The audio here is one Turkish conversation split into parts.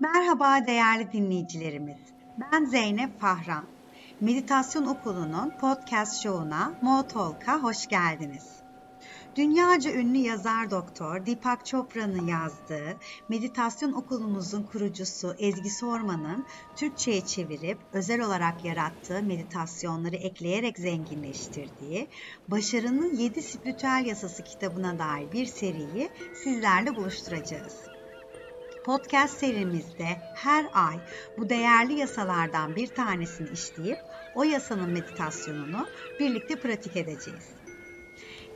Merhaba değerli dinleyicilerimiz. Ben Zeynep Fahran. Meditasyon Okulu'nun podcast şovuna Mo Talk'a hoş geldiniz. Dünyaca ünlü yazar doktor Deepak Chopra'nın yazdığı Meditasyon Okulumuzun kurucusu Ezgi Sorman'ın Türkçe'ye çevirip özel olarak yarattığı meditasyonları ekleyerek zenginleştirdiği Başarının 7 Spiritüel Yasası kitabına dair bir seriyi sizlerle buluşturacağız. Podcast serimizde her ay bu değerli yasalardan bir tanesini işleyip o yasanın meditasyonunu birlikte pratik edeceğiz.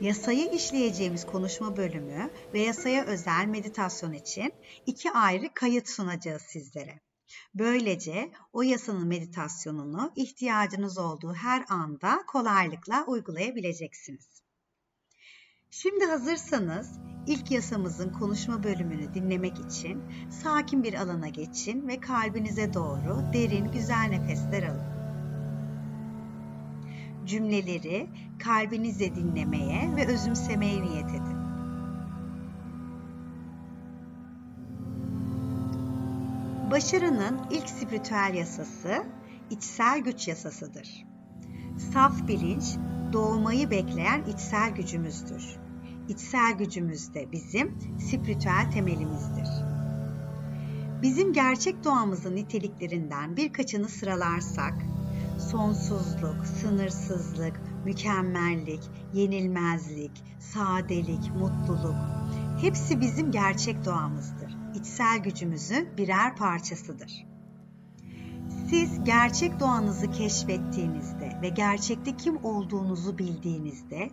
Yasayı işleyeceğimiz konuşma bölümü ve yasaya özel meditasyon için iki ayrı kayıt sunacağız sizlere. Böylece o yasanın meditasyonunu ihtiyacınız olduğu her anda kolaylıkla uygulayabileceksiniz. Şimdi hazırsanız ilk yasamızın konuşma bölümünü dinlemek için sakin bir alana geçin ve kalbinize doğru derin güzel nefesler alın. Cümleleri kalbinizle dinlemeye ve özümsemeye niyet edin. Başarının ilk spiritüel yasası içsel güç yasasıdır. Saf bilinç doğmayı bekleyen içsel gücümüzdür. İçsel gücümüz de bizim spiritüel temelimizdir. Bizim gerçek doğamızın niteliklerinden birkaçını sıralarsak, sonsuzluk, sınırsızlık, mükemmellik, yenilmezlik, sadelik, mutluluk hepsi bizim gerçek doğamızdır. İçsel gücümüzün birer parçasıdır. Siz gerçek doğanızı keşfettiğinizde ve gerçekte kim olduğunuzu bildiğinizde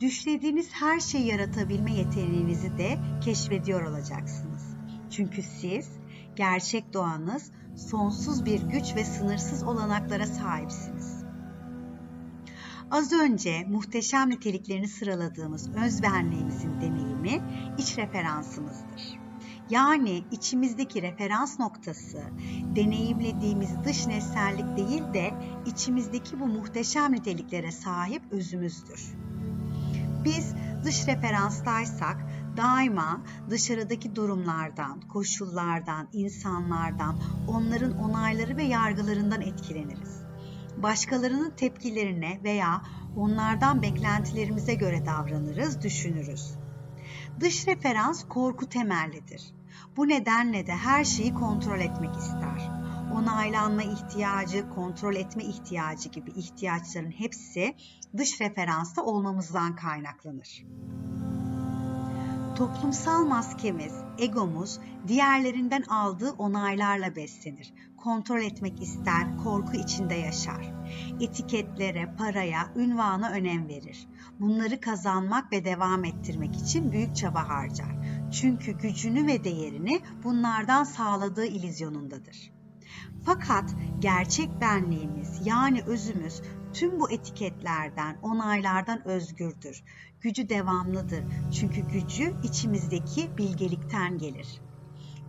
düşlediğiniz her şeyi yaratabilme yeteneğinizi de keşfediyor olacaksınız. Çünkü siz gerçek doğanız sonsuz bir güç ve sınırsız olanaklara sahipsiniz. Az önce muhteşem niteliklerini sıraladığımız özbenliğimizin deneyimi iç referansımızdır. Yani içimizdeki referans noktası deneyimlediğimiz dış nesnellik değil de içimizdeki bu muhteşem niteliklere sahip özümüzdür. Biz dış referanstaysak daima dışarıdaki durumlardan, koşullardan, insanlardan, onların onayları ve yargılarından etkileniriz. Başkalarının tepkilerine veya onlardan beklentilerimize göre davranırız, düşünürüz. Dış referans korku temellidir. Bu nedenle de her şeyi kontrol etmek ister. Onaylanma ihtiyacı, kontrol etme ihtiyacı gibi ihtiyaçların hepsi dış referansta olmamızdan kaynaklanır. Toplumsal maskemiz, egomuz diğerlerinden aldığı onaylarla beslenir. Kontrol etmek ister, korku içinde yaşar. Etiketlere, paraya, ünvana önem verir. Bunları kazanmak ve devam ettirmek için büyük çaba harcar. Çünkü gücünü ve değerini bunlardan sağladığı ilizyonundadır. Fakat gerçek benliğimiz yani özümüz tüm bu etiketlerden, onaylardan özgürdür. Gücü devamlıdır. Çünkü gücü içimizdeki bilgelikten gelir.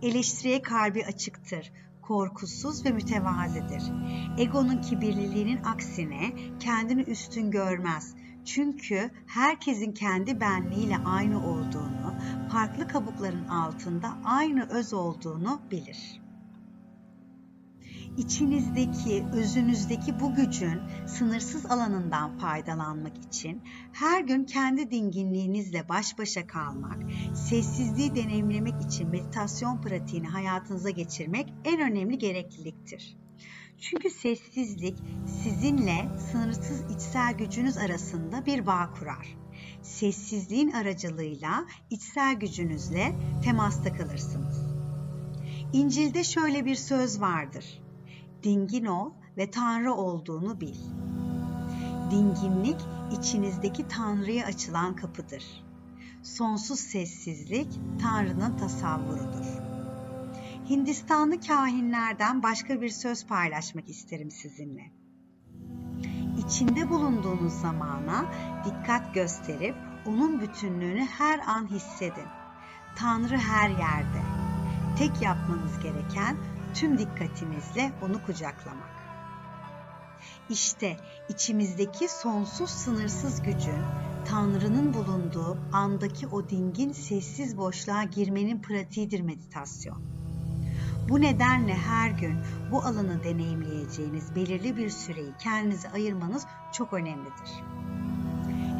Eleştiriye kalbi açıktır korkusuz ve mütevazidir. Egonun kibirliliğinin aksine kendini üstün görmez. Çünkü herkesin kendi benliğiyle aynı olduğunu, farklı kabukların altında aynı öz olduğunu bilir içinizdeki, özünüzdeki bu gücün sınırsız alanından faydalanmak için her gün kendi dinginliğinizle baş başa kalmak, sessizliği deneyimlemek için meditasyon pratiğini hayatınıza geçirmek en önemli gerekliliktir. Çünkü sessizlik sizinle sınırsız içsel gücünüz arasında bir bağ kurar. Sessizliğin aracılığıyla içsel gücünüzle temasta kalırsınız. İncil'de şöyle bir söz vardır dingin ol ve Tanrı olduğunu bil. Dinginlik içinizdeki Tanrı'ya açılan kapıdır. Sonsuz sessizlik Tanrı'nın tasavvurudur. Hindistanlı kahinlerden başka bir söz paylaşmak isterim sizinle. İçinde bulunduğunuz zamana dikkat gösterip onun bütünlüğünü her an hissedin. Tanrı her yerde. Tek yapmanız gereken tüm dikkatinizle onu kucaklamak. İşte içimizdeki sonsuz sınırsız gücün Tanrı'nın bulunduğu andaki o dingin sessiz boşluğa girmenin pratiğidir meditasyon. Bu nedenle her gün bu alanı deneyimleyeceğiniz belirli bir süreyi kendinize ayırmanız çok önemlidir.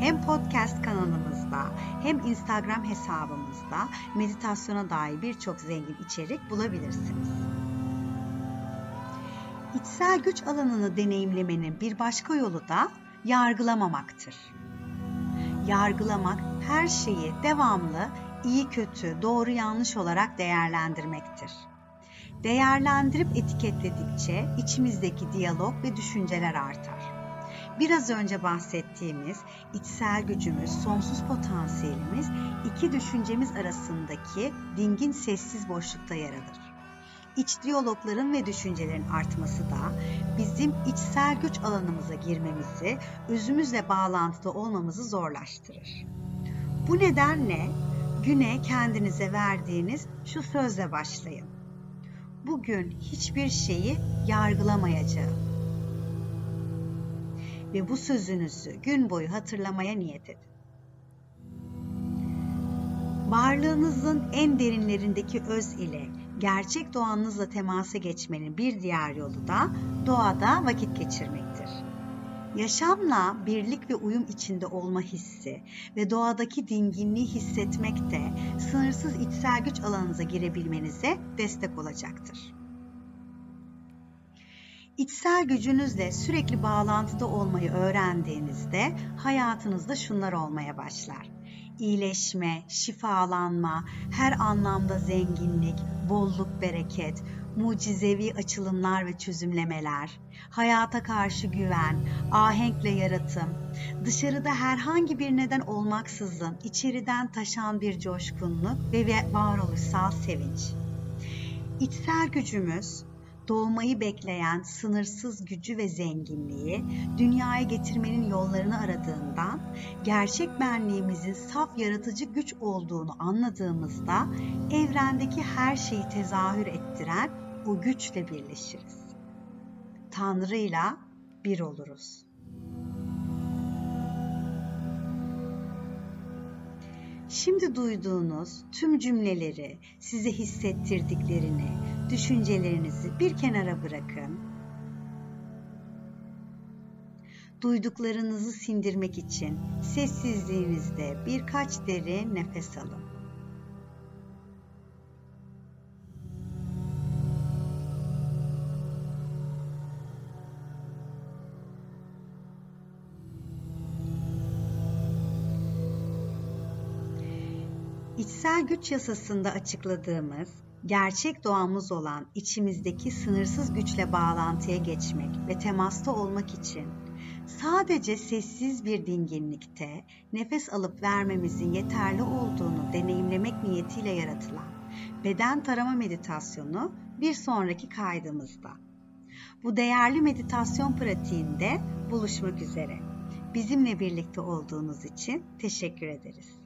Hem podcast kanalımızda hem Instagram hesabımızda meditasyona dair birçok zengin içerik bulabilirsiniz. İçsel güç alanını deneyimlemenin bir başka yolu da yargılamamaktır. Yargılamak her şeyi devamlı iyi kötü, doğru yanlış olarak değerlendirmektir. Değerlendirip etiketledikçe içimizdeki diyalog ve düşünceler artar. Biraz önce bahsettiğimiz içsel gücümüz, sonsuz potansiyelimiz iki düşüncemiz arasındaki dingin sessiz boşlukta yer alır. İç diyalogların ve düşüncelerin artması da bizim içsel güç alanımıza girmemizi, özümüzle bağlantıda olmamızı zorlaştırır. Bu nedenle güne kendinize verdiğiniz şu sözle başlayın. Bugün hiçbir şeyi yargılamayacağım. Ve bu sözünüzü gün boyu hatırlamaya niyet edin. Varlığınızın en derinlerindeki öz ile gerçek doğanızla temasa geçmenin bir diğer yolu da doğada vakit geçirmektir. Yaşamla birlik ve uyum içinde olma hissi ve doğadaki dinginliği hissetmek de sınırsız içsel güç alanınıza girebilmenize destek olacaktır. İçsel gücünüzle sürekli bağlantıda olmayı öğrendiğinizde hayatınızda şunlar olmaya başlar. İyileşme, şifalanma, her anlamda zenginlik, bolluk, bereket, mucizevi açılımlar ve çözümlemeler, hayata karşı güven, ahenkle yaratım, dışarıda herhangi bir neden olmaksızın içeriden taşan bir coşkunluk ve varoluşsal sevinç. İçsel gücümüz doğmayı bekleyen sınırsız gücü ve zenginliği dünyaya getirmenin yollarını aradığından, gerçek benliğimizin saf yaratıcı güç olduğunu anladığımızda evrendeki her şeyi tezahür ettiren o güçle birleşiriz. Tanrı'yla bir oluruz. Şimdi duyduğunuz tüm cümleleri size hissettirdiklerini, düşüncelerinizi bir kenara bırakın. Duyduklarınızı sindirmek için sessizliğinizde birkaç derin nefes alın. İçsel güç yasasında açıkladığımız gerçek doğamız olan içimizdeki sınırsız güçle bağlantıya geçmek ve temasta olmak için sadece sessiz bir dinginlikte nefes alıp vermemizin yeterli olduğunu deneyimlemek niyetiyle yaratılan beden tarama meditasyonu bir sonraki kaydımızda. Bu değerli meditasyon pratiğinde buluşmak üzere. Bizimle birlikte olduğunuz için teşekkür ederiz.